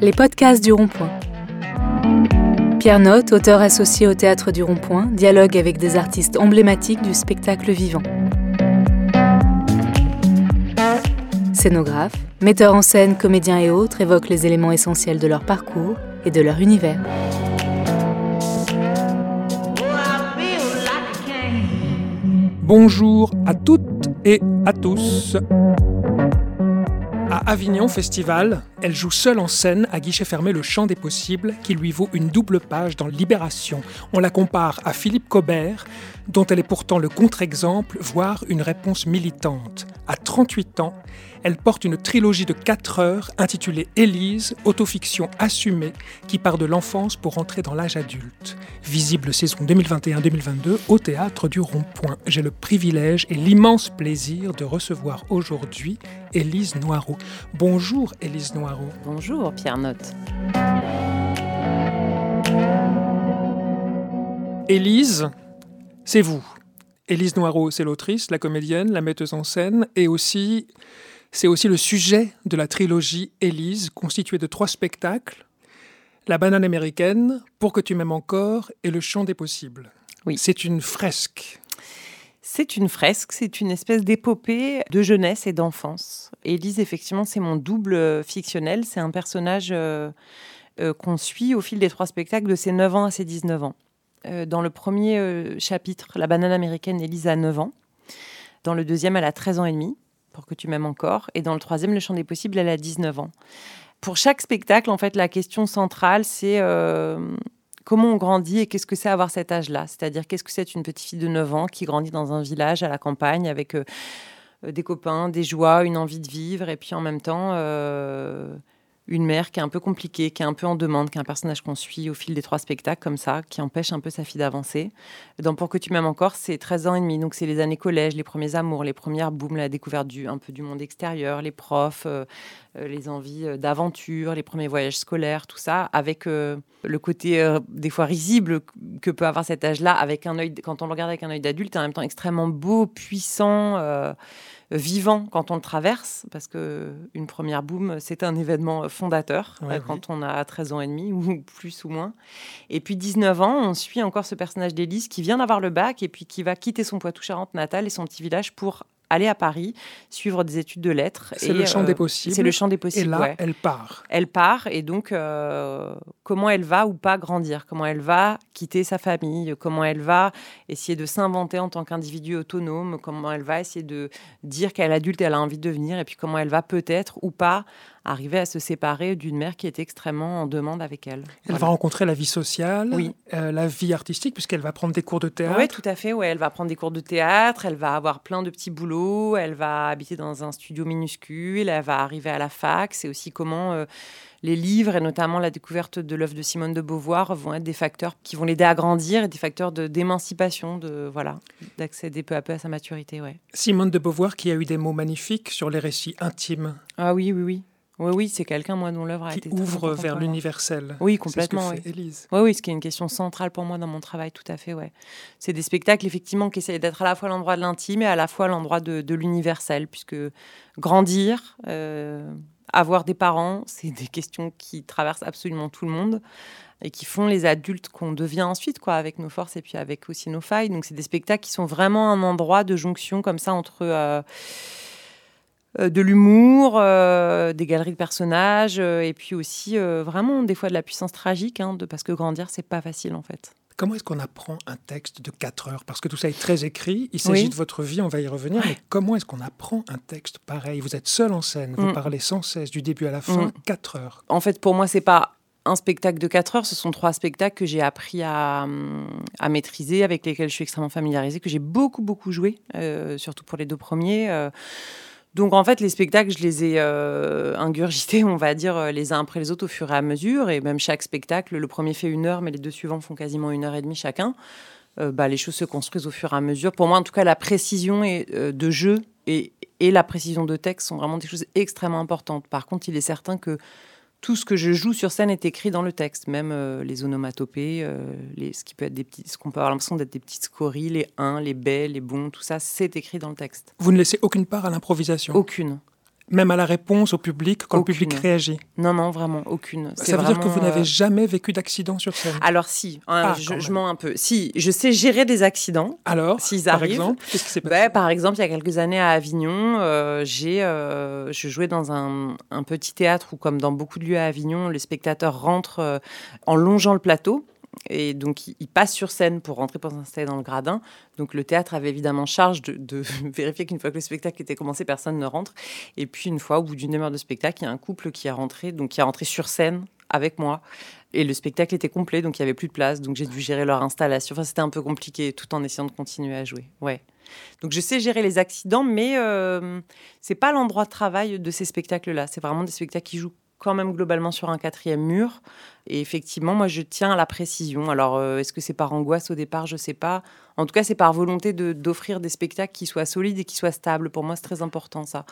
Les podcasts du Rond-Point. Pierre Note, auteur associé au Théâtre du Rond-Point, dialogue avec des artistes emblématiques du spectacle vivant. Scénographes, metteurs en scène, comédiens et autres évoquent les éléments essentiels de leur parcours et de leur univers. Bonjour à toutes et à tous. Avignon Festival, elle joue seule en scène à guichet fermé le chant des possibles qui lui vaut une double page dans Libération. On la compare à Philippe Cobert, dont elle est pourtant le contre-exemple, voire une réponse militante. À 38 ans, elle porte une trilogie de 4 heures intitulée Élise, autofiction assumée, qui part de l'enfance pour entrer dans l'âge adulte. Visible saison 2021-2022 au théâtre du Rond-Point. J'ai le privilège et l'immense plaisir de recevoir aujourd'hui Élise Noireau. Bonjour Élise Noireau. Bonjour Pierre Note. Élise, c'est vous. Élise Noireau, c'est l'autrice, la comédienne, la metteuse en scène et aussi c'est aussi le sujet de la trilogie Élise, constituée de trois spectacles La banane américaine, Pour que tu m'aimes encore et Le chant des possibles. Oui. C'est une fresque. C'est une fresque, c'est une espèce d'épopée de jeunesse et d'enfance. Élise, effectivement, c'est mon double fictionnel. C'est un personnage euh, euh, qu'on suit au fil des trois spectacles de ses 9 ans à ses 19 ans. Euh, dans le premier chapitre, La banane américaine, Élise a 9 ans. Dans le deuxième, elle a 13 ans et demi que tu m'aimes encore. Et dans le troisième, Le chant des possibles, elle a 19 ans. Pour chaque spectacle, en fait, la question centrale, c'est euh, comment on grandit et qu'est-ce que c'est avoir cet âge-là? C'est-à-dire, qu'est-ce que c'est une petite fille de 9 ans qui grandit dans un village à la campagne avec euh, des copains, des joies, une envie de vivre, et puis en même temps... Euh, une mère qui est un peu compliquée, qui est un peu en demande, qui est un personnage qu'on suit au fil des trois spectacles comme ça, qui empêche un peu sa fille d'avancer. Dans Pour que tu m'aimes encore, c'est 13 ans et demi, donc c'est les années collège, les premiers amours, les premières booms, la découverte du, un peu du monde extérieur, les profs, euh, euh, les envies euh, d'aventure, les premiers voyages scolaires, tout ça, avec le côté des fois risible que peut avoir cet âge-là, avec un œil, quand on le regarde avec un œil d'adulte, en même temps extrêmement beau, puissant vivant quand on le traverse, parce que une première boom, c'est un événement fondateur euh, quand on a 13 ans et demi, ou plus ou moins. Et puis 19 ans, on suit encore ce personnage d'Élise qui vient d'avoir le bac et puis qui va quitter son Poitou-Charentes natal et son petit village pour aller à Paris, suivre des études de lettres. C'est le champ des euh, possibles. C'est le champ des possibles. Et là, elle part. Elle part, et donc euh, comment elle va ou pas grandir, comment elle va quitter sa famille, comment elle va essayer de s'inventer en tant qu'individu autonome, comment elle va essayer de dire qu'elle est adulte, elle a envie de devenir, et puis comment elle va peut-être ou pas arriver à se séparer d'une mère qui est extrêmement en demande avec elle. Elle va rencontrer la vie sociale, oui. Euh, la vie artistique, puisqu'elle va prendre des cours de théâtre. Oui, tout à fait. Ouais, elle va prendre des cours de théâtre, elle va avoir plein de petits boulots, elle va habiter dans un studio minuscule, elle va arriver à la fac. C'est aussi comment euh, les livres et notamment la découverte de l'œuvre de Simone de Beauvoir vont être des facteurs qui vont l'aider à grandir et des facteurs d'émancipation, de, voilà, d'accéder peu à peu à sa maturité. Ouais. Simone de Beauvoir qui a eu des mots magnifiques sur les récits intimes. Ah oui, oui, oui. Oui, oui, c'est quelqu'un, moi, dont l'œuvre a qui été. ouvre vers l'universel. Oui, complètement. Ce que fait Élise. Oui, oui, ce qui est une question centrale pour moi dans mon travail, tout à fait. Ouais. C'est des spectacles, effectivement, qui essayent d'être à la fois l'endroit de l'intime et à la fois l'endroit de, de l'universel, puisque grandir, euh, avoir des parents, c'est des questions qui traversent absolument tout le monde et qui font les adultes qu'on devient ensuite, quoi, avec nos forces et puis avec aussi nos failles. Donc, c'est des spectacles qui sont vraiment un endroit de jonction comme ça entre. Euh, de l'humour, euh, des galeries de personnages, euh, et puis aussi vraiment des fois de la puissance tragique, hein, de, parce que grandir, c'est pas facile en fait. Comment est-ce qu'on apprend un texte de 4 heures? Parce que tout ça est très écrit, il s'agit de votre vie, on va y revenir, mais comment est-ce qu'on apprend un texte pareil? Vous êtes seul en scène, vous mm. parlez sans cesse du début à la fin, 4 mm. heures. En fait, pour moi, c'est pas un spectacle de 4 heures, ce sont trois spectacles que j'ai appris à, à, maîtriser, avec lesquels je suis extrêmement familiarisée, que j'ai beaucoup, beaucoup joué, surtout pour les deux premiers. Donc en fait, les spectacles, je les ai euh, ingurgités, on va dire, euh, les uns après les autres au fur et à mesure. Et même chaque spectacle, le premier fait une heure, mais les deux suivants font quasiment une heure et demie chacun. Euh, bah, les choses se construisent au fur et à mesure. Pour moi, en tout cas, la précision de jeu et, et, la précision de texte sont vraiment des choses extrêmement importantes. Par contre, il est certain que tout ce que je joue sur scène est écrit dans le texte, même euh, les onomatopées, euh, les, ce qui peut être des petits, ce qu'on peut avoir l'impression d'être des petites scories, les uns, les baies, les bons, tout ça, c'est écrit dans le texte. Vous ne laissez aucune part à l'improvisation? Aucune. Même à la réponse au public quand le public réagit Non, non, vraiment, aucune. Ça veut dire que vous n'avez jamais vécu d'accident sur scène Alors si, hein, ah, je, mens un peu. Si, je sais gérer des accidents. Alors, par exemple, qu'est-ce qui s'est passé bah, Par exemple, il y a quelques années à Avignon, j'ai, je jouais dans un, un, petit théâtre où, comme dans beaucoup de lieux à Avignon, les spectateurs rentrent en longeant le plateau. Et donc, il passe sur scène pour rentrer pour s'installer dans le gradin. Donc, le théâtre avait évidemment charge de, vérifier qu'une fois que le spectacle était commencé, personne ne rentre. Et puis, une fois, au bout d'une demi-heure de spectacle, il y a un couple qui est rentré, donc qui est rentré sur scène avec moi. Et le spectacle était complet, donc il n'y avait plus de place. Donc, j'ai dû gérer leur installation. Enfin, c'était un peu compliqué, tout en essayant de continuer à jouer. Ouais. Donc, je sais gérer les accidents, mais euh, c'est pas l'endroit de travail de ces spectacles-là. C'est vraiment des spectacles qui jouent quand même globalement sur un quatrième mur. Et effectivement, moi, je tiens à la précision. Alors, euh, est-ce que c'est par angoisse au départ? Je ne sais pas. En tout cas, c'est par volonté d'offrir des spectacles qui soient solides et qui soient stables. Pour moi, c'est très important, ça.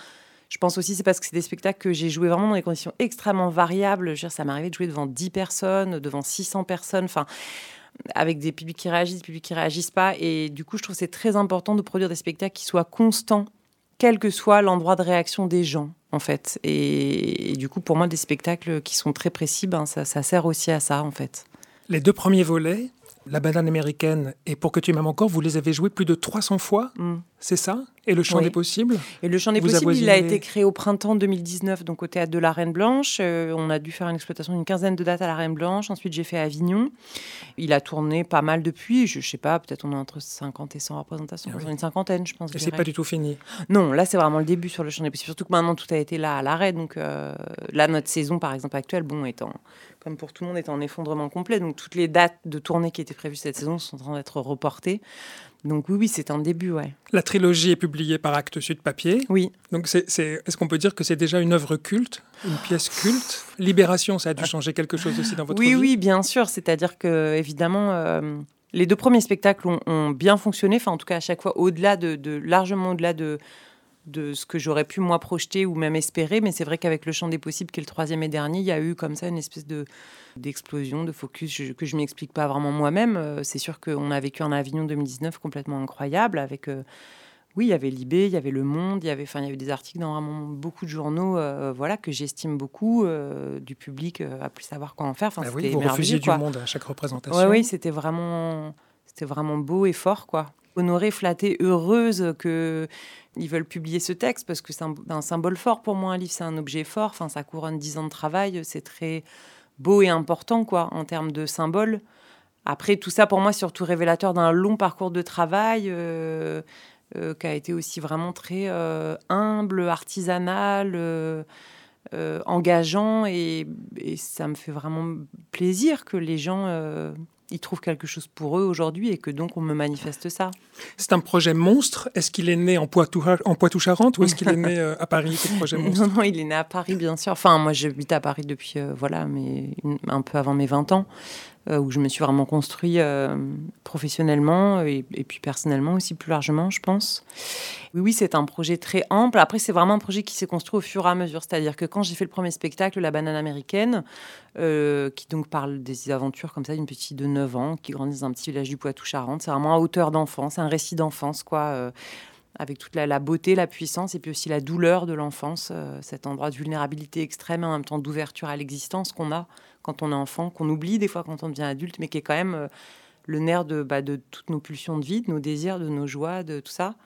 Je pense aussi c'est parce que c'est des spectacles que j'ai joué vraiment dans des conditions extrêmement variables. Je veux dire, ça m'arrivait de jouer devant 10 personnes, devant 600 personnes, enfin, avec des publics qui réagissent, des publics qui réagissent pas. Et du coup, je trouve c'est très important de produire des spectacles qui soient constants, quel que soit l'endroit de réaction des gens en fait. Et, du coup, pour moi, des spectacles qui sont très précis, ben, ça, sert aussi à ça, en fait. Les deux premiers volets, La banane américaine et Pour que tu m'aimes encore, vous les avez joués plus de 300 fois, mm. c'est ça? Et le Chant des possibles Et le Chant des possibles, il a été créé au printemps 2019, donc au théâtre de la Reine Blanche. Euh, on a dû faire une exploitation d'une quinzaine de dates à la Reine Blanche. Ensuite, j'ai fait Avignon. Il a tourné pas mal depuis. Je, ne sais pas, peut-être on a entre 50 et 100 représentations. Ah une cinquantaine, je pense. Et c'est pas du tout fini Non, là, c'est vraiment le début sur le Chant des possibles. Surtout que maintenant, tout a été là à l'arrêt. Donc euh, là, notre saison, par exemple, actuelle, bon, étant comme pour tout le monde, est en effondrement complet. Donc toutes les dates de tournée qui étaient prévues cette saison sont en train d'être reportées. Donc oui, oui, c'est un début, ouais. La trilogie est publiée par Actes Sud Papier. Oui. Donc c'est, est-ce qu'on peut dire que c'est déjà une œuvre culte, une pièce culte? Libération, ça a dû changer quelque chose aussi dans votre oui, vie? Oui, bien sûr. C'est-à-dire que évidemment, euh, les deux premiers spectacles ont, bien fonctionné. Enfin, en tout cas, à chaque fois, au-delà de largement au-delà de de ce que j'aurais pu moi projeter ou même espérer. Mais c'est vrai qu'avec le champ des possibles, qui est le troisième et dernier, il y a eu comme ça une espèce de d'explosion, de focus que je m'explique pas vraiment moi-même. Euh, c'est sûr qu'on a vécu un Avignon 2019 complètement incroyable avec. Euh, oui, il y avait Libé, il y avait Le Monde, il y avait, enfin, il y avait des articles dans vraiment beaucoup de journaux, euh, voilà, que j'estime beaucoup. du public à plus savoir quoi en faire. Enfin, ah oui, vous refusiez du monde à chaque représentation. Ouais, oui, c'était vraiment, c'était vraiment beau et fort, quoi. Honorée, flattée, heureuse que ils veulent publier ce texte parce que c'est un, symbole fort pour moi. Un livre, c'est un objet fort. Enfin, ça couronne dix ans de travail. C'est très beau et important, quoi, en termes de symbole. Après, tout ça, pour moi, surtout révélateur d'un long parcours de travail euh, euh, qui a été aussi vraiment très euh, humble, artisanal, engageant. Et, ça me fait vraiment plaisir que les gens ils trouvent quelque chose pour eux aujourd'hui et que donc on me manifeste ça. C'est un projet monstre. Est-ce qu'il est né en Poitou-Charentes ou est-ce qu'il est né euh, à Paris, ce projet monstre? Non, non, il est né à Paris, bien sûr. Enfin, moi, j'habite à Paris depuis, euh, voilà, mais un peu avant mes 20 ans. Euh, où je me suis vraiment construit euh, professionnellement et, puis personnellement aussi plus largement, je pense. Oui, oui, c'est un projet très ample. Après, c'est vraiment un projet qui s'est construit au fur et à mesure. C'est-à-dire que quand j'ai fait le premier spectacle, La banane américaine, euh, qui donc parle des aventures comme ça d'une petite de 9 ans qui grandit dans un petit village du Poitou-Charentes, c'est vraiment à hauteur d'enfance, un récit d'enfance, quoi avec toute la, beauté, la puissance et puis aussi la douleur de l'enfance, cet endroit de vulnérabilité extrême et en même temps d'ouverture à l'existence qu'on a quand on est enfant, qu'on oublie des fois quand on devient adulte, mais qui est quand même euh, le nerf de, bah, de toutes nos pulsions de vie, de nos désirs, de nos joies, de tout ça.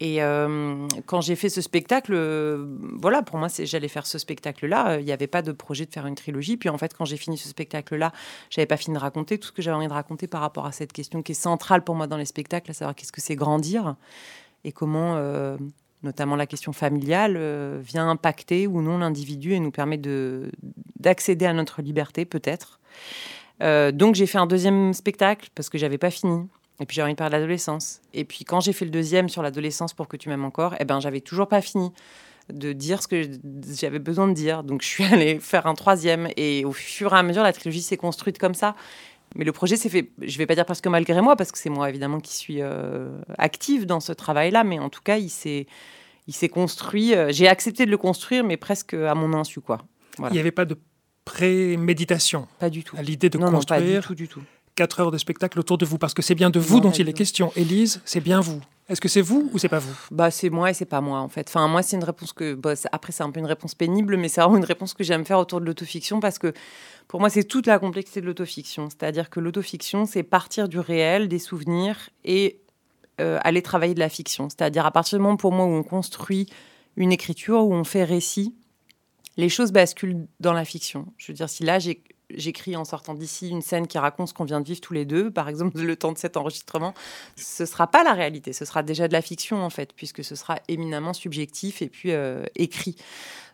Et euh, quand j'ai fait ce spectacle, euh, voilà, pour moi, j'allais faire ce spectacle-là. Il n'y avait pas de projet de faire une trilogie. Puis en fait, quand j'ai fini ce spectacle-là, j'avais pas fini de raconter tout ce que j'avais envie de raconter par rapport à cette question qui est centrale pour moi dans les spectacles, à savoir qu'est-ce que c'est grandir et comment notamment la question familiale, euh, vient impacter ou non l'individu et nous permet d'accéder à notre liberté, peut-être. Euh, donc j'ai fait un deuxième spectacle parce que j'avais pas fini. Et puis j'ai envie de parler l'adolescence. Et puis quand j'ai fait le deuxième sur l'adolescence pour que tu m'aimes encore, eh ben j'avais toujours pas fini de dire ce que j'avais besoin de dire. Donc je suis allée faire un troisième. Et au fur et à mesure, la trilogie s'est construite comme ça. Mais le projet s'est fait, je vais pas dire parce que malgré moi, parce que c'est moi évidemment qui suis euh, active dans ce travail-là, mais en tout cas, il s'est, il s'est construit. Euh, j'ai accepté de le construire, mais presque à mon insu, quoi. Il n'y avait pas de préméditation. Pas du tout. À l'idée de construire. Non, pas du tout, du tout. 4 heures de spectacle autour de vous Parce que c'est bien de vous dont il est question. Élise, c'est bien vous. Est-ce que c'est vous ou c'est pas vous? Bah c'est moi et c'est pas moi en fait. Enfin moi c'est une réponse que bah, après c'est un peu une réponse pénible mais c'est vraiment une réponse que j'aime faire autour de l'autofiction parce que pour moi c'est toute la complexité de l'autofiction. C'est-à-dire que l'autofiction c'est partir du réel, des souvenirs et euh, aller travailler de la fiction. C'est-à-dire à partir du moment pour moi où on construit une écriture, où on fait récit, les choses basculent dans la fiction. Je veux dire si là j'ai j'écris en sortant d'ici une scène qui raconte ce qu'on vient de vivre tous les deux, par exemple le temps de cet enregistrement, ce sera pas la réalité, ce sera déjà de la fiction en fait, puisque ce sera éminemment subjectif et puis euh, écrit.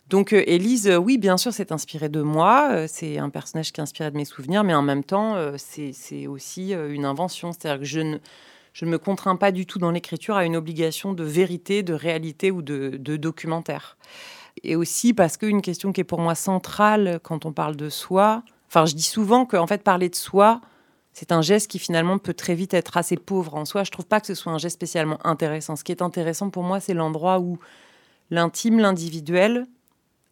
Donc euh, Élise, euh, oui, bien sûr, c'est inspiré de moi, c'est un personnage qui est inspiré de mes souvenirs, mais en même temps, c'est aussi une invention, c'est-à-dire que je ne, je ne me contrains pas du tout dans l'écriture à une obligation de vérité, de réalité ou de, de documentaire. Et aussi parce qu'une question qui est pour moi centrale quand on parle de soi, Enfin, je dis souvent qu'en fait, parler de soi, c'est un geste qui finalement peut très vite être assez pauvre en soi. Je trouve pas que ce soit un geste spécialement intéressant. Ce qui est intéressant pour moi, c'est l'endroit où l'intime, l'individuel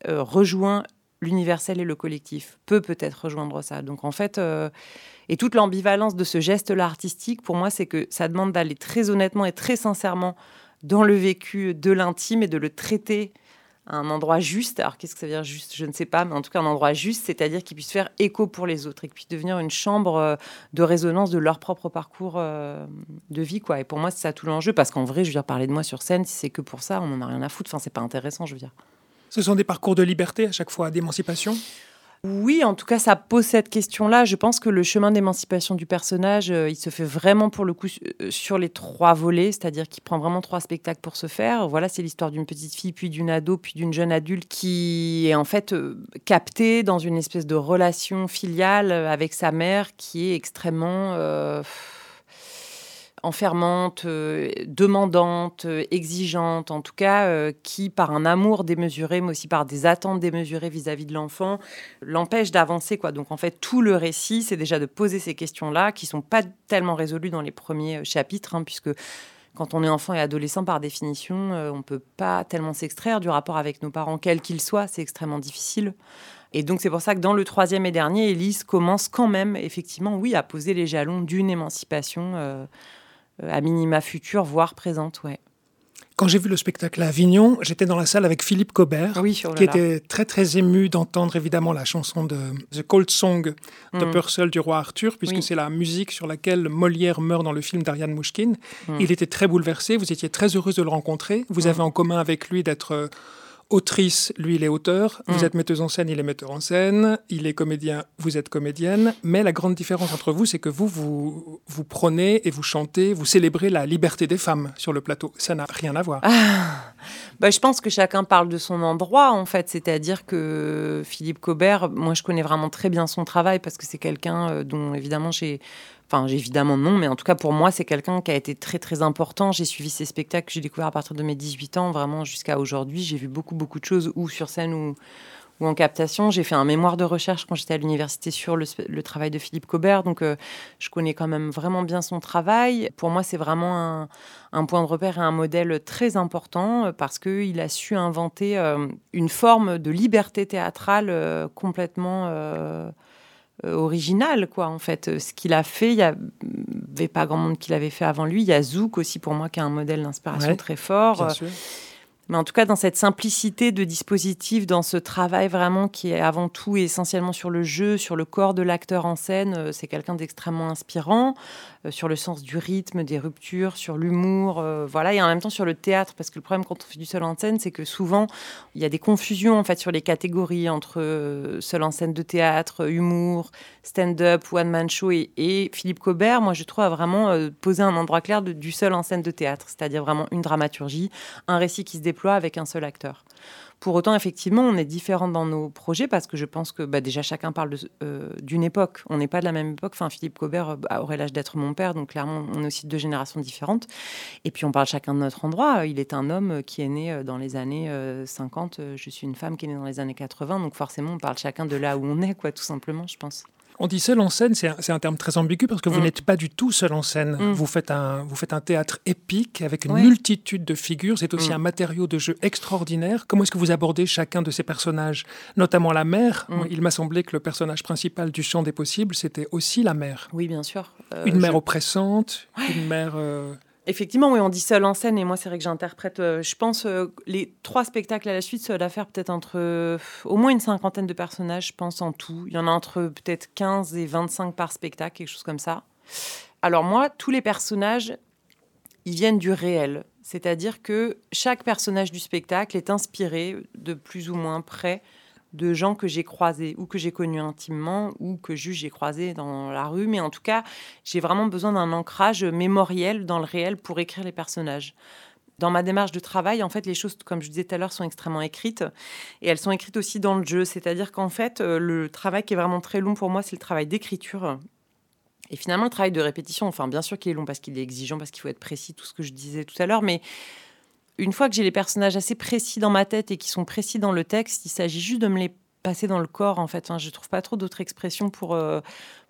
euh, rejoint l'universel et le collectif. Peut peut-être rejoindre ça. Donc en fait, euh, et toute l'ambivalence de ce geste-là artistique, pour moi, c'est que ça demande d'aller très honnêtement et très sincèrement dans le vécu de l'intime et de le traiter un endroit juste. Alors qu'est-ce que ça veut dire juste? Je ne sais pas, mais en tout cas un endroit juste, c'est-à-dire qu'il puisse faire écho pour les autres et qu'il puisse devenir une chambre euh, de résonance de leur propre parcours euh, de vie, quoi. Et pour moi, c'est ça tout l'enjeu, parce qu'en vrai, je veux dire, parler de moi sur scène, si c'est que pour ça, on n'en a rien à foutre. Enfin, c'est pas intéressant, je veux dire. Ce sont des parcours de liberté à chaque fois, d'émancipation? Oui, en tout cas, ça pose cette question-là. Je pense que le chemin d'émancipation du personnage, euh, il se fait vraiment pour le coup euh, sur les trois volets, c'est-à-dire qu'il prend vraiment trois spectacles pour se faire. Voilà, c'est l'histoire d'une petite fille, puis d'une ado, puis d'une jeune adulte qui est en fait euh, captée dans une espèce de relation filiale avec sa mère qui est extrêmement enfermante, euh, demandante, euh, exigeante, en tout cas, euh, qui, par un amour démesuré, mais aussi par des attentes démesurées vis-à-vis de l'enfant, l'empêche d'avancer. Donc, en fait, tout le récit, c'est déjà de poser ces questions-là, qui sont pas tellement résolues dans les premiers chapitres, hein, puisque quand on est enfant et adolescent, par définition, on ne peut pas tellement s'extraire du rapport avec nos parents, quel qu'il soit, c'est extrêmement difficile. Et donc c'est pour ça que dans le troisième et dernier, Élise commence quand même, effectivement, oui, à poser les jalons d'une émancipation à minima future, voire présente, ouais. Quand j'ai vu le spectacle à Avignon, j'étais dans la salle avec Philippe Cobert, oh qui était très très ému d'entendre évidemment la chanson de The Cold Song de mm. Purcell du roi Arthur, puisque c'est la musique sur laquelle Molière meurt dans le film d'Ariane Mouchkine. Mm. Il était très bouleversé, vous étiez très heureuse de le rencontrer, vous mm. avez en commun avec lui d'être autrice, lui, il est auteur. Vous mm. êtes metteuse en scène, il est metteur en scène. Il est comédien, vous êtes comédienne. Mais la grande différence entre vous, c'est que vous, vous, vous prenez et vous chantez, vous célébrez la liberté des femmes sur le plateau. Ça n'a rien à voir. Ah. Bah, je pense que chacun parle de son endroit, en fait. C'est-à-dire que Philippe Cobert, moi, je connais vraiment très bien son travail parce que c'est quelqu'un euh, dont, évidemment, j'ai Enfin, évidemment non, mais en tout cas pour moi, c'est quelqu'un qui a été très très important. J'ai suivi ses spectacles que j'ai découvert à partir de mes 18 ans, vraiment jusqu'à aujourd'hui. J'ai vu beaucoup beaucoup de choses, ou sur scène ou, en captation. J'ai fait un mémoire de recherche quand j'étais à l'université sur le, travail de Philippe Cobert, donc euh, je connais quand même vraiment bien son travail. Pour moi, c'est vraiment un, point de repère et un modèle très important euh, parce qu'il a su inventer euh, une forme de liberté théâtrale complètement original, quoi, en fait. Euh, ce qu'il a fait, il n'y avait pas grand monde qui l'avait fait avant lui. Il y a Zouk aussi, pour moi, qui est un modèle d'inspiration très fort. Mais en tout cas, dans cette simplicité de dispositif, dans ce travail vraiment qui est avant tout et essentiellement sur le jeu, sur le corps de l'acteur en scène, euh, c'est quelqu'un d'extrêmement inspirant, euh, sur le sens du rythme, des ruptures, sur l'humour, euh, voilà, et en même temps sur le théâtre, parce que le problème quand on fait du seul en scène, c'est que souvent il y a des confusions en fait sur les catégories entre seul en scène de théâtre, humour, stand-up, one-man show et, Philippe Cobert. Moi, je trouve a vraiment posé un endroit clair du seul en scène de théâtre, c'est-à-dire vraiment une dramaturgie, un récit qui se déploie avec un seul acteur. Pour autant, effectivement, on est différents dans nos projets parce que je pense que bah, déjà chacun parle euh, d'une époque. On n'est pas de la même époque. Enfin, Philippe Cobert euh, bah, aurait l'âge d'être mon père, donc clairement, on est aussi de deux générations différentes. Et puis, on parle chacun de notre endroit. Il est un homme qui est né euh, dans les années 50. Je suis une femme qui est née dans les années 80. Donc, forcément, on parle chacun de là où on est, quoi, tout simplement, je pense. On dit seul en scène, c'est un, terme très ambigu parce que vous mm. n'êtes pas du tout seul en scène. Mm. Vous, faites un, vous faites un théâtre épique avec une multitude de figures. C'est aussi mm. un matériau de jeu extraordinaire. Comment est-ce que vous abordez chacun de ces personnages, notamment la mère? Il m'a semblé que le personnage principal du Chant des possibles, c'était aussi la mère. Oui, bien sûr. Euh, une mère oppressante, une mère... Euh, Effectivement, oui, on dit seul en scène et moi, c'est vrai que j'interprète, euh, je pense, euh, les trois spectacles à la suite, ça va faire peut-être entre au moins une cinquantaine de personnages, je pense, en tout. Il y en a entre peut-être 15 et 25 par spectacle, quelque chose comme ça. Alors moi, tous les personnages, ils viennent du réel. C'est-à-dire que chaque personnage du spectacle est inspiré de plus ou moins près de gens que j'ai croisés ou que j'ai connus intimement ou que juste j'ai croisés dans la rue. Mais en tout cas, j'ai vraiment besoin d'un ancrage mémoriel dans le réel pour écrire les personnages. Dans ma démarche de travail, en fait, les choses, comme je disais tout à l'heure, sont extrêmement écrites et elles sont écrites aussi dans le jeu. C'est-à-dire qu'en fait, euh, le travail qui est vraiment très long pour moi, c'est le travail d'écriture. Et finalement, le travail de répétition, enfin, bien sûr qu'il est long parce qu'il est exigeant, parce qu'il faut être précis, tout ce que je disais tout à l'heure, mais une fois que j'ai les personnages assez précis dans ma tête et qui sont précis dans le texte, il s'agit juste de me les passer dans le corps, en fait. je ne trouve pas trop d'autres expressions pour, euh,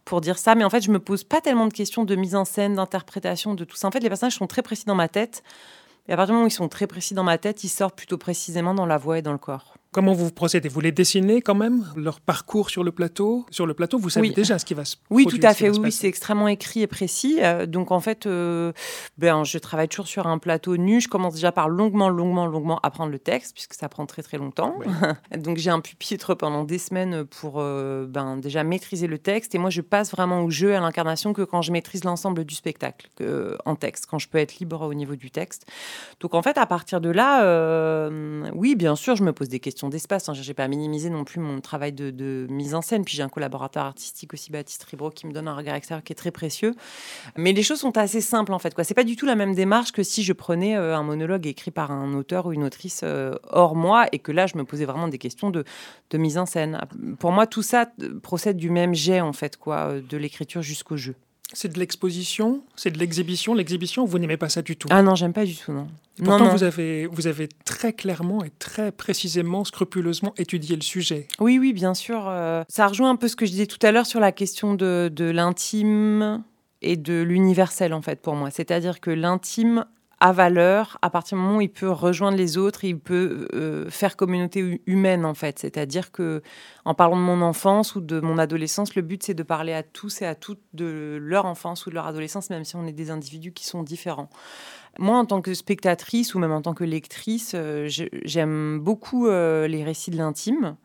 pour dire ça. Mais en fait, je me pose pas tellement de questions de mise en scène, d'interprétation, de tout ça. En fait, les personnages sont très précis dans ma tête. Et à partir du moment où ils sont très précis dans ma tête, ils sortent plutôt précisément dans la voix et dans le corps. Comment vous procédez? Vous les dessinez quand même Leur parcours sur le plateau? Sur le plateau, vous savez déjà ce qui va se Oui, tout à fait. Oui, c'est extrêmement écrit et précis. Euh, donc en fait, euh, ben, je travaille toujours sur un plateau nu. Je commence déjà par longuement, longuement, longuement apprendre le texte, puisque ça prend très très longtemps. donc j'ai un pupitre pendant des semaines pour euh, ben, déjà maîtriser le texte. Et moi, je passe vraiment au jeu, à l'incarnation, que quand je maîtrise l'ensemble du spectacle que, en texte, quand je peux être libre au niveau du texte. Donc en fait, à partir de là, oui, bien sûr, je me pose des questions d'espace. Hein. Je n'ai pas minimiser non plus mon travail de, mise en scène. Puis j'ai un collaborateur artistique aussi, Baptiste Ribro, qui me donne un regard extérieur qui est très précieux. Mais les choses sont assez simples en fait. Ce n'est pas du tout la même démarche que si je prenais euh, un monologue écrit par un auteur ou une autrice euh, hors moi et que là je me posais vraiment des questions de, mise en scène. Pour moi, tout ça euh, procède du même jet en fait, quoi, de l'écriture jusqu'au jeu. C'est de l'exposition, c'est de l'exhibition. L'exhibition, vous n'aimez pas ça du tout. Ah non, j'aime pas du tout, non. Pourtant, Vous, avez, vous avez très clairement et très précisément, scrupuleusement étudié le sujet. Oui, oui, bien sûr. Euh, ça rejoint un peu ce que je disais tout à l'heure sur la question de, de l'intime et de l'universel, en fait, pour moi. C'est-à-dire que l'intime a valeur à partir du moment où il peut rejoindre les autres, il peut euh, faire communauté humaine en fait. C'est-à-dire que en parlant de mon enfance ou de mon adolescence, le but c'est de parler à tous et à toutes de leur enfance ou de leur adolescence, même si on est des individus qui sont différents. Moi, en tant que spectatrice ou même en tant que lectrice, euh, j'aime beaucoup euh, les récits de l'intime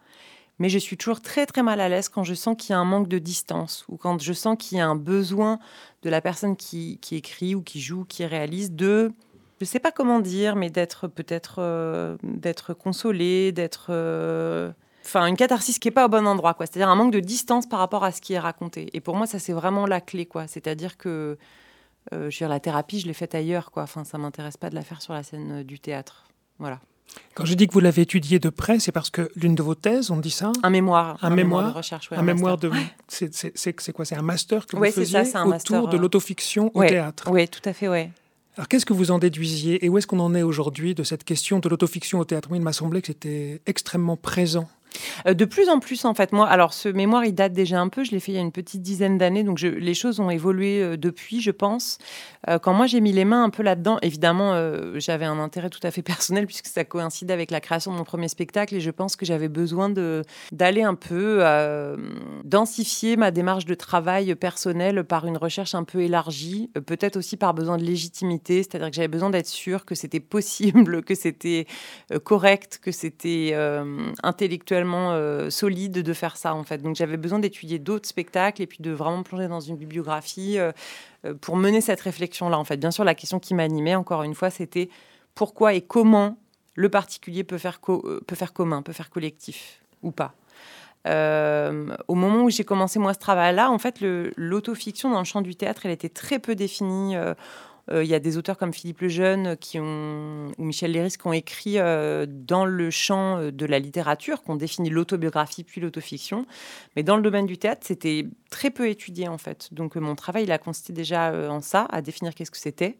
mais je suis toujours très très mal à l'aise quand je sens qu'il y a un manque de distance ou quand je sens qu'il y a un besoin de la personne qui, qui, écrit ou qui joue, qui réalise, de je ne sais pas comment dire, mais d'être peut-être euh, d'être consolé, d'être euh, enfin une catharsis qui est pas au bon endroit, quoi. C'est-à-dire un manque de distance par rapport à ce qui est raconté. Et pour moi, ça c'est vraiment la clé, quoi. C'est-à-dire que euh, je veux dire, la thérapie, je l'ai faite ailleurs, quoi. Enfin, ça m'intéresse pas de la faire sur la scène du théâtre. Voilà. Quand je dis que vous l'avez étudié de près, c'est parce que l'une de vos thèses, on dit ça? Un mémoire. Un, mémoire, de recherche. un, mémoire de. C'est quoi? C'est un master que vous faisiez ça, un autour de l'autofiction au théâtre? Oui, tout à fait, oui. Alors qu'est-ce que vous en déduisiez et où est-ce qu'on en est aujourd'hui de cette question de l'autofiction au théâtre? Il m'a semblé que c'était extrêmement présent de plus en plus, en fait, moi, alors ce mémoire, il date déjà un peu, je l'ai fait il y a une petite dizaine d'années, donc les choses ont évolué euh, depuis, je pense. Euh, quand moi j'ai mis les mains un peu là-dedans, évidemment, j'avais un intérêt tout à fait personnel puisque ça coïncide avec la création de mon premier spectacle. Et je pense que j'avais besoin d'aller un peu densifier ma démarche de travail personnel par une recherche un peu élargie, peut-être aussi par besoin de légitimité, c'est-à-dire que j'avais besoin d'être sûre que c'était possible, que c'était correct, que c'était euh, solide de faire ça en fait. Donc j'avais besoin d'étudier d'autres spectacles et puis de vraiment plonger dans une bibliographie euh, euh, pour mener cette réflexion là en fait. Bien sûr, la question qui m'animait encore une fois, c'était pourquoi et comment le particulier peut faire, peut faire commun, peut faire collectif ou pas. au moment où j'ai commencé moi ce travail-là, en fait, l'autofiction dans le champ du théâtre, elle était très peu définie. Il y a des auteurs comme Philippe Lejeune qui ont, ou Michel Léris qui ont écrit euh, dans le champ euh, de la littérature, qui ont défini l'autobiographie puis l'autofiction. Mais dans le domaine du théâtre, c'était très peu étudié en fait. Donc mon travail, il a consisté déjà en ça, à définir qu'est-ce que c'était.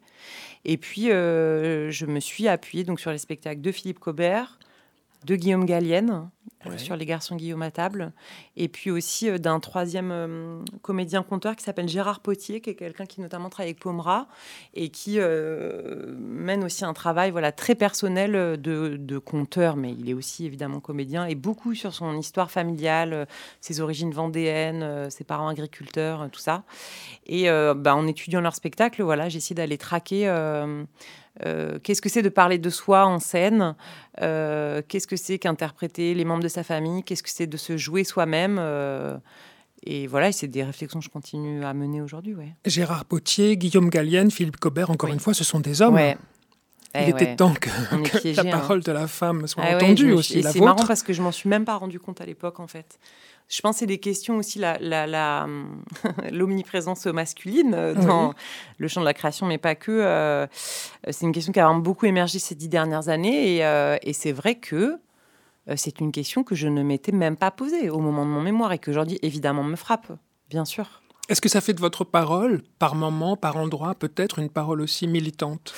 Et puis je me suis appuyée donc sur les spectacles de Philippe Cobert, de Guillaume Gallienne, sur Les garçons Guillaume à table, et puis aussi d'un troisième comédien-conteur qui s'appelle Gérard Potier, qui est quelqu'un qui notamment travaille avec Pomera et qui mène aussi un travail voilà, très personnel de, de, conteur, mais il est aussi évidemment comédien, et beaucoup sur son histoire familiale, ses origines vendéennes, ses parents agriculteurs, tout ça. Et bah, en étudiant leur spectacle, voilà, j'essaie d'aller traquer euh, qu'est-ce que c'est de parler de soi en scène? Euh, Qu'est-ce que c'est qu'interpréter les membres de sa famille? Qu'est-ce que c'est de se jouer soi-même? Euh, Et voilà, c'est des réflexions que je continue à mener aujourd'hui. Ouais. Gérard Potier, Guillaume Gallienne, Philippe Cobert, encore une fois, ce sont des hommes. Il eh était temps que, la hein. parole de la femme soit ah entendue aussi. C'est marrant parce que je m'en suis même pas rendu compte à l'époque en fait. Je pense que c'est des questions aussi, l'omniprésence la, la, masculine euh, dans le champ de la création, mais pas que. Euh, c'est une question qui a beaucoup émergé ces dix dernières années. Et, euh, et c'est vrai que c'est une question que je ne m'étais même pas posée au moment de mon mémoire et que aujourd'hui, évidemment, me frappe, bien sûr. Est-ce que ça fait de votre parole, par moment, par endroit, peut-être une parole aussi militante?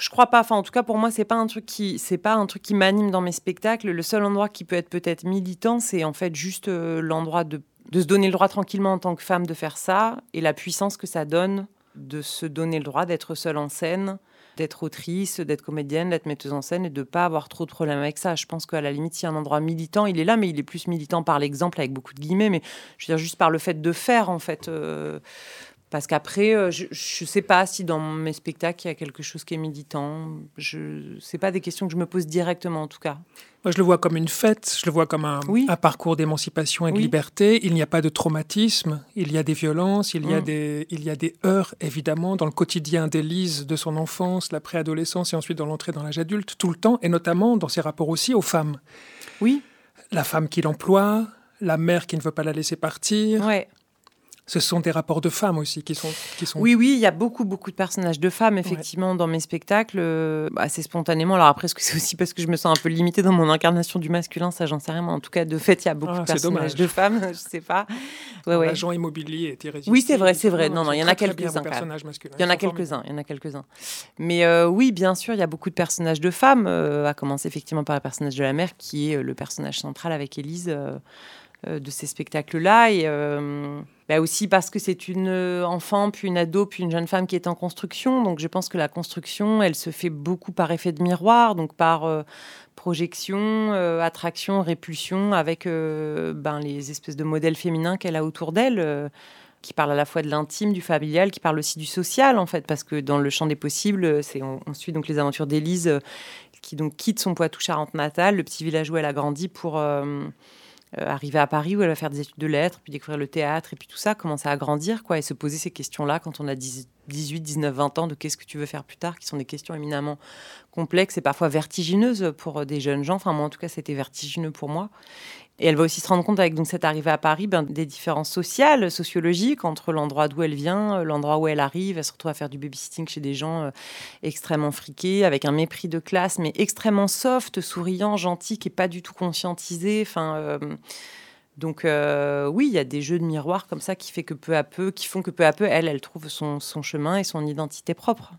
Je crois pas. Enfin, en tout cas, pour moi, c'est pas un truc qui, c'est pas un truc qui m'anime dans mes spectacles. Le seul endroit qui peut être peut-être militant, c'est en fait juste euh, l'endroit de, de, se donner le droit tranquillement en tant que femme de faire ça et la puissance que ça donne de se donner le droit d'être seule en scène, d'être autrice, d'être comédienne, d'être metteuse en scène et de pas avoir trop de problèmes avec ça. Je pense qu'à la limite, a un endroit militant, il est là, mais il est plus militant par l'exemple avec beaucoup de guillemets, mais je veux dire juste par le fait de faire en fait. Euh, parce qu'après, euh, je ne sais pas si dans mes spectacles, il y a quelque chose qui est militant. Ce n'est pas des questions que je me pose directement, en tout cas. Moi, je le vois comme une fête, je le vois comme un, un parcours d'émancipation et de liberté. Il n'y a pas de traumatisme, il y a des violences, il y, a mm. des, il y a des heurts, évidemment, dans le quotidien d'Élise, de son enfance, la préadolescence et ensuite dans l'entrée dans l'âge adulte, tout le temps, et notamment dans ses rapports aussi aux femmes. Oui. La femme qui l'emploie, la mère qui ne veut pas la laisser partir. Ouais ce sont des rapports de femmes aussi qui sont, qui sont... Oui, oui, il y a beaucoup, beaucoup de personnages de femmes, effectivement, dans mes spectacles, euh, assez spontanément. Alors après, est-ce que c'est aussi parce que je me sens un peu limitée dans mon incarnation du masculin? Ça, j'en sais rien. Mais en tout cas, de fait, il y a beaucoup ah, de personnages de femmes, je sais pas. Ouais, ouais. L'agent immobilier est irrésistible. Oui, c'est vrai, c'est vrai. Non, non, il y en a quelques-uns. Il y en a quelques-uns, il y en a quelques-uns. Mais euh, oui, bien sûr, il y a beaucoup de personnages de femmes, euh, à commencer effectivement par le personnage de la mère, qui est le personnage central avec Élise de ces spectacles-là. Et bah aussi parce que c'est une euh, enfant, puis une ado, puis une jeune femme qui est en construction. Donc je pense que la construction, elle se fait beaucoup par effet de miroir, donc par euh, projection, euh, attraction, répulsion, avec ben, les espèces de modèles féminins qu'elle a autour d'elle qui parlent à la fois de l'intime, du familial, qui parlent aussi du social en fait, parce que dans le champ des possibles, c'est on, suit donc les aventures d'Élise qui donc quitte son Poitou-Charentes natal, le petit village où elle a grandi pour euh, arriver à Paris où elle va faire des études de lettres, puis découvrir le théâtre, et puis tout ça, commencer à grandir, quoi, et se poser ces questions-là quand on a 18, 19, 20 ans de qu'est-ce que tu veux faire plus tard, qui sont des questions éminemment complexes et parfois vertigineuses pour des jeunes gens. Enfin, moi, en tout cas, c'était vertigineux pour moi. Et elle va aussi se rendre compte avec donc cette arrivée à Paris ben, des différences sociales, sociologiques entre l'endroit d'où elle vient, l'endroit où elle arrive. Elle se retrouve à faire du babysitting chez des gens euh, extrêmement friqués, avec un mépris de classe, mais extrêmement soft, souriant, gentil, qui est pas du tout conscientisé. Enfin. Euh, donc euh, oui, il y a des jeux de miroir comme ça qui fait que peu à peu, qui font que peu à peu, elle, elle trouve son chemin et son identité propre.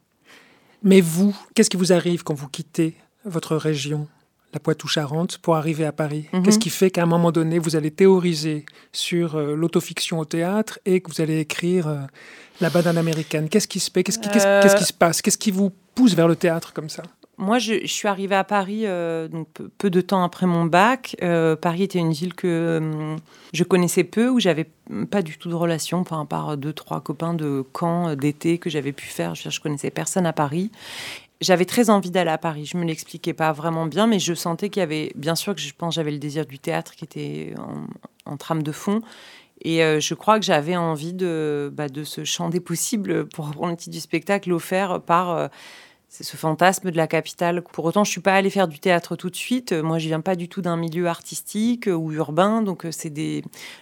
Mais vous, qu'est-ce qui vous arrive quand vous quittez votre région? La Poitou-Charentes pour arriver à Paris. Mhm. Qu'est-ce qui fait qu'à un moment donné, vous allez théoriser sur euh, l'autofiction au théâtre et que vous allez écrire euh, La banane américaine? Qu'est-ce qui se passe Qu'est-ce qui, qui, se passe? Qu'est-ce qui vous pousse vers le théâtre comme ça? Moi, je, suis arrivée à Paris euh, donc peu, de temps après mon bac. Paris était une ville que je connaissais peu, où j'avais pas du tout de relation, enfin, à part deux, trois copains de camp d'été que j'avais pu faire. Je, je connaissais personne à Paris j'avais très envie d'aller à Paris. Je me l'expliquais pas vraiment bien, mais je sentais qu'il y avait, bien sûr que je pense j'avais le désir du théâtre qui était en, trame de fond. Et euh, je crois que j'avais envie de, bah, de ce chant des possibles, pour reprendre le titre du spectacle, offert par euh, ce fantasme de la capitale. Pour autant, je suis pas allée faire du théâtre tout de suite. Moi, je viens pas du tout d'un milieu artistique ou urbain, donc euh, c'est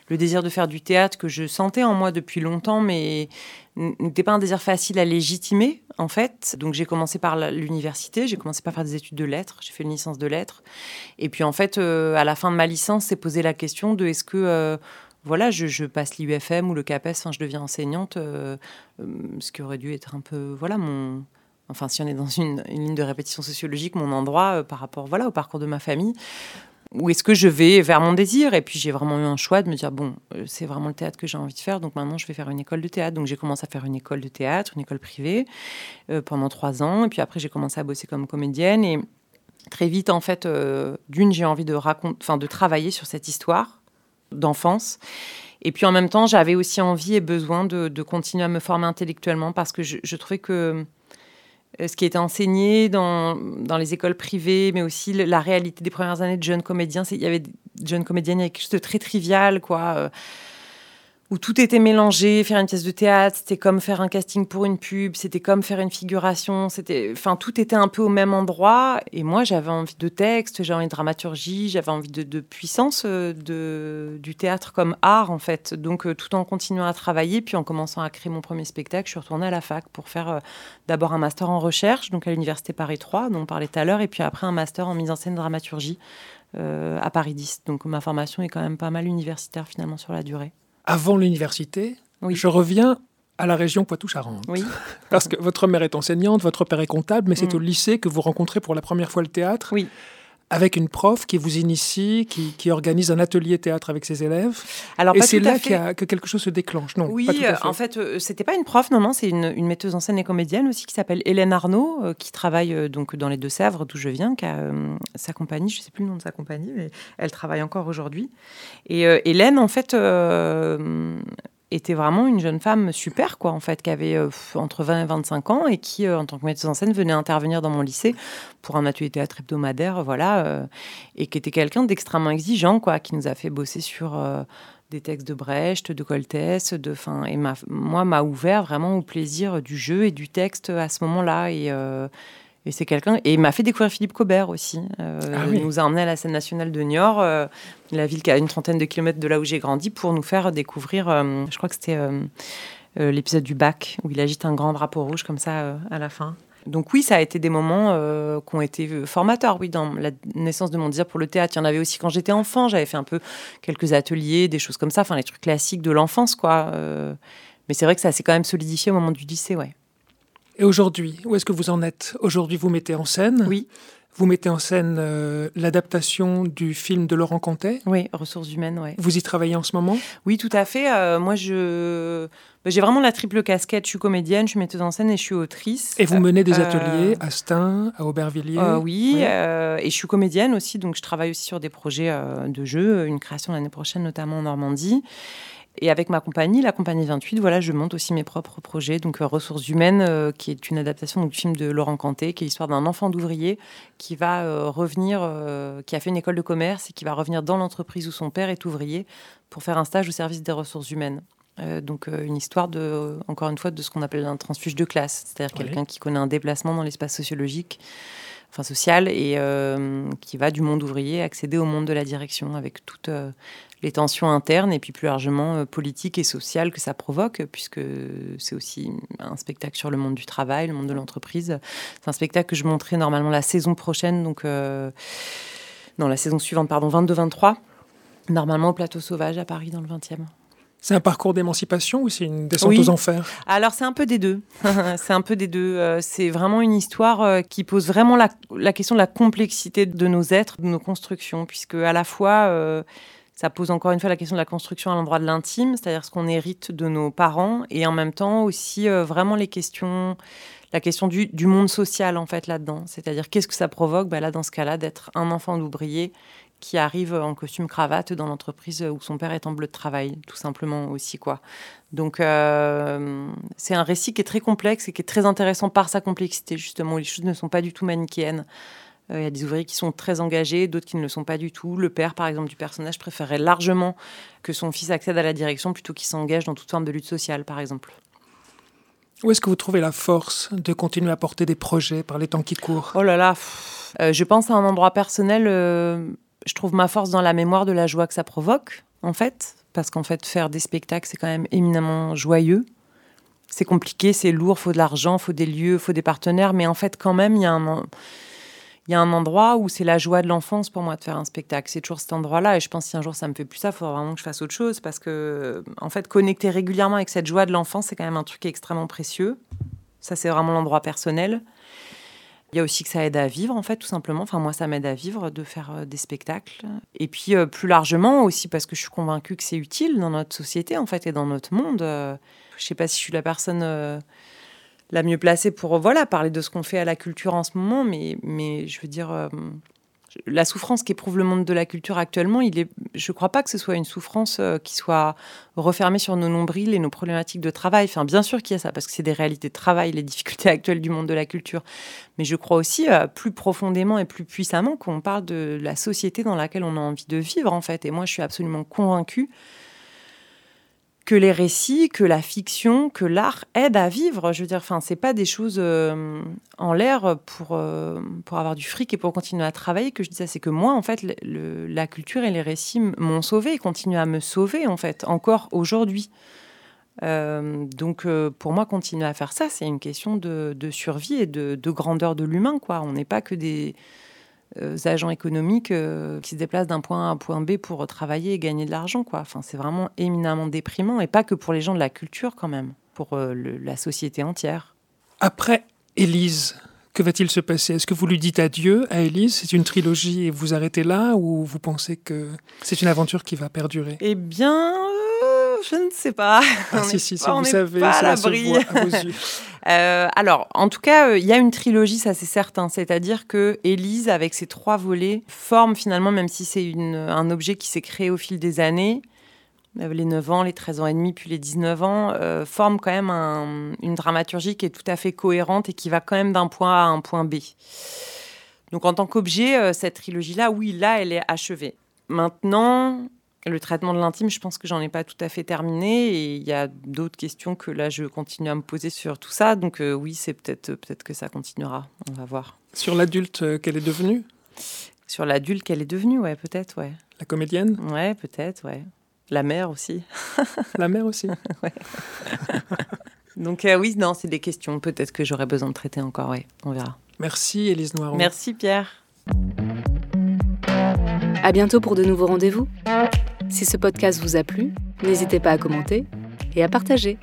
le désir de faire du théâtre que je sentais en moi depuis longtemps, mais n'était pas un désir facile à légitimer, en fait. Donc j'ai commencé par l'université, j'ai commencé par faire des études de lettres, j'ai fait une licence de lettres. Et puis en fait, euh, à la fin de ma licence, c'est posé la question de est-ce que... Euh, voilà, je, passe l'UFM ou le CAPES, je deviens enseignante, ce qui aurait dû être un peu, voilà, mon, enfin si on est dans une, ligne de répétition sociologique, mon endroit par rapport voilà, au parcours de ma famille ou est-ce que je vais vers mon désir? Et puis j'ai vraiment eu un choix de me dire bon, c'est vraiment le théâtre que j'ai envie de faire, donc maintenant je vais faire une école de théâtre. Donc j'ai commencé à faire une école de théâtre, une école privée pendant trois ans, et puis après j'ai commencé à bosser comme comédienne et très vite en fait, d'une j'ai envie de travailler sur cette histoire d'enfance. Et puis en même temps, j'avais aussi envie et besoin de, continuer à me former intellectuellement parce que je, trouvais que euh, ce qui était enseigné dans, les écoles privées, mais aussi la réalité des premières années de jeunes comédiens, il y avait de jeunes comédiennes, il y avait quelque chose de très trivial, quoi. Où tout était mélangé. Faire une pièce de théâtre, c'était comme faire un casting pour une pub, c'était comme faire une figuration, c'était, enfin, tout était un peu au même endroit. Et moi, j'avais envie de texte, j'avais envie de dramaturgie, j'avais envie de, puissance euh, du théâtre comme art, en fait. Donc, euh, tout en continuant à travailler, puis en commençant à créer mon premier spectacle, je suis retournée à la fac pour faire euh, d'abord un master en recherche, donc à l'université Paris 3, dont on parlait tout à l'heure, et puis après un master en mise en scène dramaturgie à Paris 10. Donc, ma formation est quand même pas mal universitaire finalement sur la durée avant l'université, je reviens à la région Poitou-Charentes. Oui. Parce que votre mère est enseignante, votre père est comptable, mais c'est mm. au lycée que vous rencontrez pour la première fois le théâtre. Oui avec une prof qui vous initie, qui, organise un atelier théâtre avec ses élèves. Alors, et c'est là que quelque chose se déclenche. Non, oui, euh, en fait, euh, c'était pas une prof, non, non, c'est une, metteuse en scène et comédienne aussi qui s'appelle Hélène Arnaud, euh, qui travaille donc dans les Deux-Sèvres, d'où je viens, qui a sa compagnie, je sais plus le nom de sa compagnie, mais elle travaille encore aujourd'hui. Et Hélène, en fait, était vraiment une jeune femme super, quoi, en fait, qui avait euh, entre 20 et 25 ans et qui, euh, en tant que metteuse en scène, venait intervenir dans mon lycée pour un atelier théâtre hebdomadaire, voilà, euh, et qui était quelqu'un d'extrêmement exigeant, quoi, qui nous a fait bosser sur des textes de Brecht, de Coltès, de, fin, et moi, m'a ouvert vraiment au plaisir du jeu et du texte à ce moment-là, et et c'est quelqu'un. Et il m'a fait découvrir Philippe Cobert aussi. Euh, ah il nous a emmené à la scène nationale de Niort, euh, la ville qui a une trentaine de kilomètres de là où j'ai grandi, pour nous faire découvrir. Euh, je crois que c'était l'épisode du bac où il agite un grand drapeau rouge comme ça à la fin. Donc oui, ça a été des moments qui ont été formateurs, oui, dans la naissance de mon désir pour le théâtre. Il y en avait aussi quand j'étais enfant. J'avais fait un peu quelques ateliers, des choses comme ça, enfin les trucs classiques de l'enfance, quoi. mais c'est vrai que ça s'est quand même solidifié au moment du lycée, ouais. Et aujourd'hui, où est-ce que vous en êtes Aujourd'hui, vous mettez en scène. Oui. Vous mettez en scène euh, l'adaptation du film de Laurent Contet. Oui, Ressources humaines, oui. Vous y travaillez en ce moment? Oui, tout à fait. Euh, moi, je bah, j'ai vraiment la triple casquette. Je suis comédienne, je suis metteuse en scène et je suis autrice. Et vous menez des euh, ateliers à Stein, à Aubervilliers? Oui, et je suis comédienne aussi, donc je travaille aussi sur des projets de jeux, une création l'année prochaine, notamment en Normandie. Et avec ma compagnie, la compagnie 28, voilà, je monte aussi mes propres projets. Donc, euh, Ressources humaines, euh, qui est une adaptation du film de Laurent Canté, qui est l'histoire d'un enfant d'ouvrier qui va euh, revenir, qui a fait une école de commerce et qui va revenir dans l'entreprise où son père est ouvrier pour faire un stage au service des ressources humaines. donc, une histoire de, encore une fois, de ce qu'on appelle un transfuge de classe, c'est-à-dire quelqu'un qui connaît un déplacement dans l'espace sociologique enfin social et qui va du monde ouvrier accéder au monde de la direction avec toute les tensions internes et puis plus largement euh, politiques et sociales que ça provoque, puisque c'est aussi un spectacle sur le monde du travail, le monde de l'entreprise. C'est un spectacle que je montrerai normalement la saison prochaine, donc euh, dans la saison suivante, pardon, 22-23, normalement au Plateau Sauvage à Paris dans le 20e. C'est un parcours d'émancipation ou c'est une descente aux enfers? Alors c'est un peu des deux. c'est un peu des deux. Euh, c'est vraiment une histoire qui pose vraiment la, la, question de la complexité de nos êtres, de nos constructions, puisque à la fois ça pose encore une fois la question de la construction à l'endroit de l'intime, c'est-à-dire ce qu'on hérite de nos parents, et en même temps aussi euh, vraiment les questions, la question du, monde social en fait là-dedans. C'est-à-dire qu'est-ce que ça provoque? Bah, là dans ce cas-là d'être un enfant d'ouvrier qui arrive en costume cravate dans l'entreprise où son père est en bleu de travail, tout simplement aussi quoi. Donc euh, c'est un récit qui est très complexe et qui est très intéressant par sa complexité justement où les choses ne sont pas du tout manichéennes. Euh, il y a des ouvriers qui sont très engagés, d'autres qui ne le sont pas du tout. Le père, par exemple, du personnage préférait largement que son fils accède à la direction plutôt qu'il s'engage dans toute forme de lutte sociale, par exemple. Où est-ce que vous trouvez la force de continuer à porter des projets par les temps qui courent? Oh là là, euh, je pense à un endroit personnel. Euh, je trouve ma force dans la mémoire de la joie que ça provoque, en fait, parce qu'en fait, faire des spectacles, c'est quand même éminemment joyeux. C'est compliqué, c'est lourd, faut de l'argent, faut des lieux, faut des partenaires, mais en fait, quand même, il y a un il y a un endroit où c'est la joie de l'enfance pour moi de faire un spectacle. C'est toujours cet endroit-là. Et je pense que si un jour ça me fait plus ça, il faudra vraiment que je fasse autre chose. Parce que, en fait, connecter régulièrement avec cette joie de l'enfance, c'est quand même un truc extrêmement précieux. Ça, c'est vraiment l'endroit personnel. Il y a aussi que ça aide à vivre, en fait, tout simplement. Enfin, moi, ça m'aide à vivre de faire euh, des spectacles. Et puis, euh, plus largement aussi, parce que je suis convaincue que c'est utile dans notre société, en fait, et dans notre monde. Euh, je ne sais pas si je suis la personne la mieux placée pour voilà, parler de ce qu'on fait à la culture en ce moment, mais, je veux dire, la souffrance qu'éprouve le monde de la culture actuellement, il est, je ne crois pas que ce soit une souffrance euh, qui soit refermée sur nos nombrils et nos problématiques de travail. Bien sûr qu'il y a ça, parce que c'est des réalités de travail, les difficultés actuelles du monde de la culture. Mais je crois aussi euh, plus profondément et plus puissamment qu'on parle de la société dans laquelle on a envie de vivre, en fait. Et moi, je suis absolument convaincue que les récits, que la fiction, que l'art aident à vivre. Je veux dire, enfin, c'est pas des choses euh, en l'air pour, euh, pour avoir du fric et pour continuer à travailler que je dis ça. C'est que moi, en fait, la culture et les récits m'ont sauvé et continuent à me sauver, en fait, encore aujourd'hui. Euh, donc, pour moi, continuer à faire ça, c'est une question de, survie et de, de grandeur de l'humain, quoi. On n'est pas que des agents économiques euh, qui se déplacent d'un point A à un point B pour travailler et gagner de l'argent. Quoi. Enfin, c'est vraiment éminemment déprimant, et pas que pour les gens de la culture quand même, pour euh, la société entière. Après Élise, que va-t-il se passer? Est-ce que vous lui dites adieu à Élise? C'est une trilogie et vous arrêtez là ou vous pensez que c'est une aventure qui va perdurer? Eh bien, je ne sais pas. Ah, si, si, si, vous savez, ça se voit à vos yeux. Euh, alors, en tout cas, euh, il y a une trilogie, ça c'est certain. C'est-à-dire que Élise, avec ses trois volets, forme finalement, même si c'est un objet qui s'est créé au fil des années, euh, les 9 ans, les 13 ans et demi, puis les 19 ans, forme quand même une dramaturgie qui est tout à fait cohérente et qui va quand même d'un point A à un point B. Donc en tant qu'objet, cette trilogie-là, oui, là, elle est achevée. Maintenant, le traitement de l'intime, je pense que j'en ai pas tout à fait terminé et il y a d'autres questions que là je continue à me poser sur tout ça. Donc euh, oui, c'est peut-être peut-être que ça continuera. On va voir. Sur l'adulte euh, qu'elle est devenue? Sur l'adulte qu'elle est devenue, ouais, peut-être, ouais. La comédienne? Ouais, peut-être, ouais. La mère aussi. La mère aussi. ouais. Donc euh, oui, non, c'est des questions peut-être que j'aurais besoin de traiter encore, ouais. On verra. Merci Élise Noiron. Merci Pierre. À bientôt pour de nouveaux rendez-vous. Si ce podcast vous a plu, n'hésitez pas à commenter et à partager.